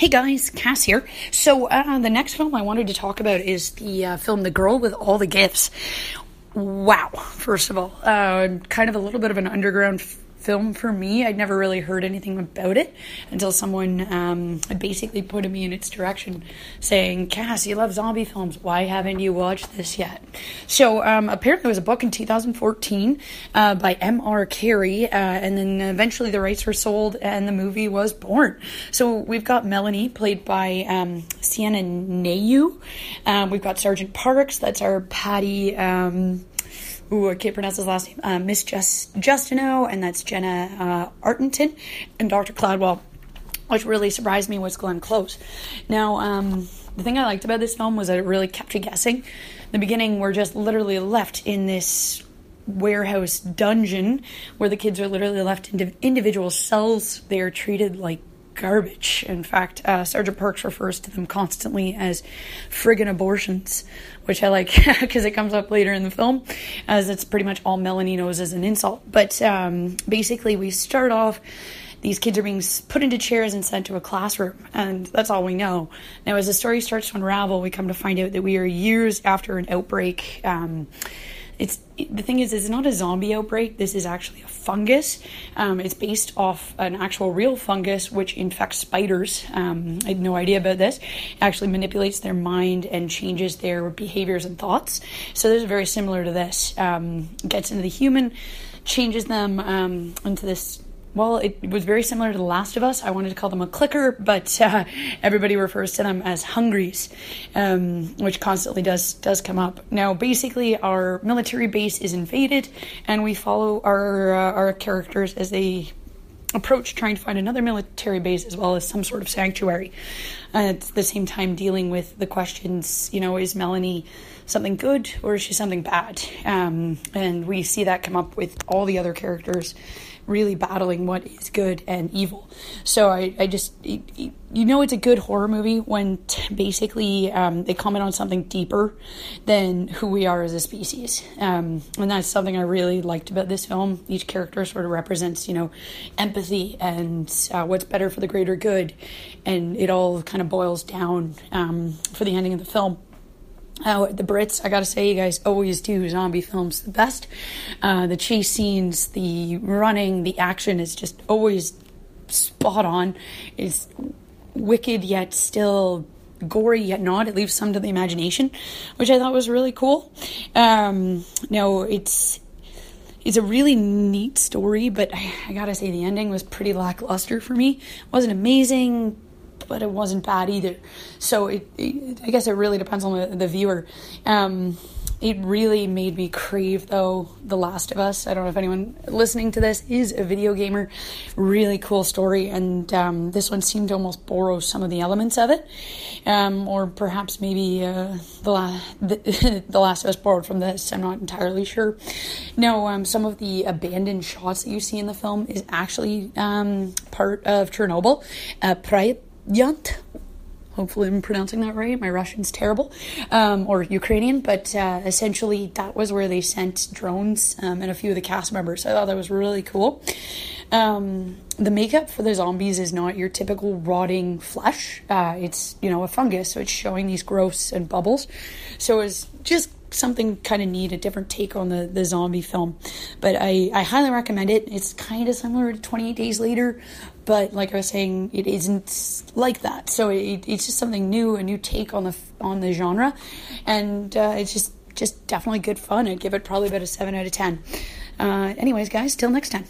Hey guys, Cass here. So, uh, the next film I wanted to talk about is the uh, film The Girl with All the Gifts. Wow, first of all, uh, kind of a little bit of an underground film for me. I'd never really heard anything about it until someone um, basically put me in its direction, saying, "Cass, you love zombie films. Why haven't you watched this yet?" So um, apparently, it was a book in 2014 uh, by M.R. Carey, uh, and then eventually the rights were sold, and the movie was born. So we've got Melanie, played by um, Sennia Nanua. Um, we've got Sergeant Parks. That's our Paddy. Um, ooh, I can't pronounce his last name, uh, Miss Just, Justineau, and that's Gemma uh, Arterton, and Dr. Caldwell, which really surprised me was Glenn Close. Now, um, the thing I liked about this film was that it really kept you guessing. In the beginning, we're just literally left in this warehouse dungeon where the kids are literally left in individual cells. They are treated like garbage. In fact, uh, Sergeant Parks refers to them constantly as friggin' abortions, which I like because it comes up later in the film, as it's pretty much all Melanie knows as an insult. But um, basically, we start off. These kids are being put into chairs and sent to a classroom, and that's all we know. Now, as the story starts to unravel, we come to find out that we are years after an outbreak. Um, it's the thing is, it's not a zombie outbreak. This is actually a fungus. Um, it's based off an actual real fungus which infects spiders. Um, I had no idea about this. It actually manipulates their mind and changes their behaviors and thoughts. So this is very similar to this. Um, gets into the human, changes them um, into this well, it was very similar to The Last of Us. I wanted to call them a clicker, but uh, everybody refers to them as hungries, um, which constantly does does come up. Now, basically, our military base is invaded, and we follow our uh, our characters as they approach trying to find another military base as well as some sort of sanctuary. At the same time, dealing with the questions, you know, is Melanie something good or is she something bad? Um, and we see that come up with all the other characters really battling what is good and evil. So I, I just, you know, it's a good horror movie when t- basically um, they comment on something deeper than who we are as a species. Um, and that's something I really liked about this film. Each character sort of represents, you know, empathy and uh, what's better for the greater good. And it all kind of boils down um, for the ending of the film. Uh, the Brits, I gotta say, you guys always do zombie films the best. Uh, the chase scenes, the running, the action is just always spot on. It's wicked yet still gory yet not. It leaves some to the imagination, which I thought was really cool. Um, no, it's it's a really neat story, but I, I gotta say the ending was pretty lackluster for me. It wasn't amazing but it wasn't bad either. So it, it I guess it really depends on the, the viewer. Um, it really made me crave though The Last of Us. I don't know if anyone listening to this is a video gamer. Really cool story, and um, this one seemed to almost borrow some of the elements of it, um, or perhaps maybe uh, the, La- the, the Last of Us borrowed from this. I'm not entirely sure. No, um, some of the abandoned shots that you see in the film is actually um, part of Chernobyl. Uh, Yunt. Hopefully, I'm pronouncing that right. My Russian's terrible, um, or Ukrainian, but uh, essentially, that was where they sent drones um, and a few of the cast members. I thought that was really cool. Um, the makeup for the zombies is not your typical rotting flesh. Uh, it's you know a fungus, so it's showing these growths and bubbles. So it's just something kind of neat, a different take on the, the zombie film. But I, I highly recommend it. It's kind of similar to 28 Days Later, but like I was saying, it isn't like that. So it, it's just something new, a new take on the on the genre, and uh, it's just just definitely good fun. I'd give it probably about a seven out of ten. Uh, anyways, guys, till next time.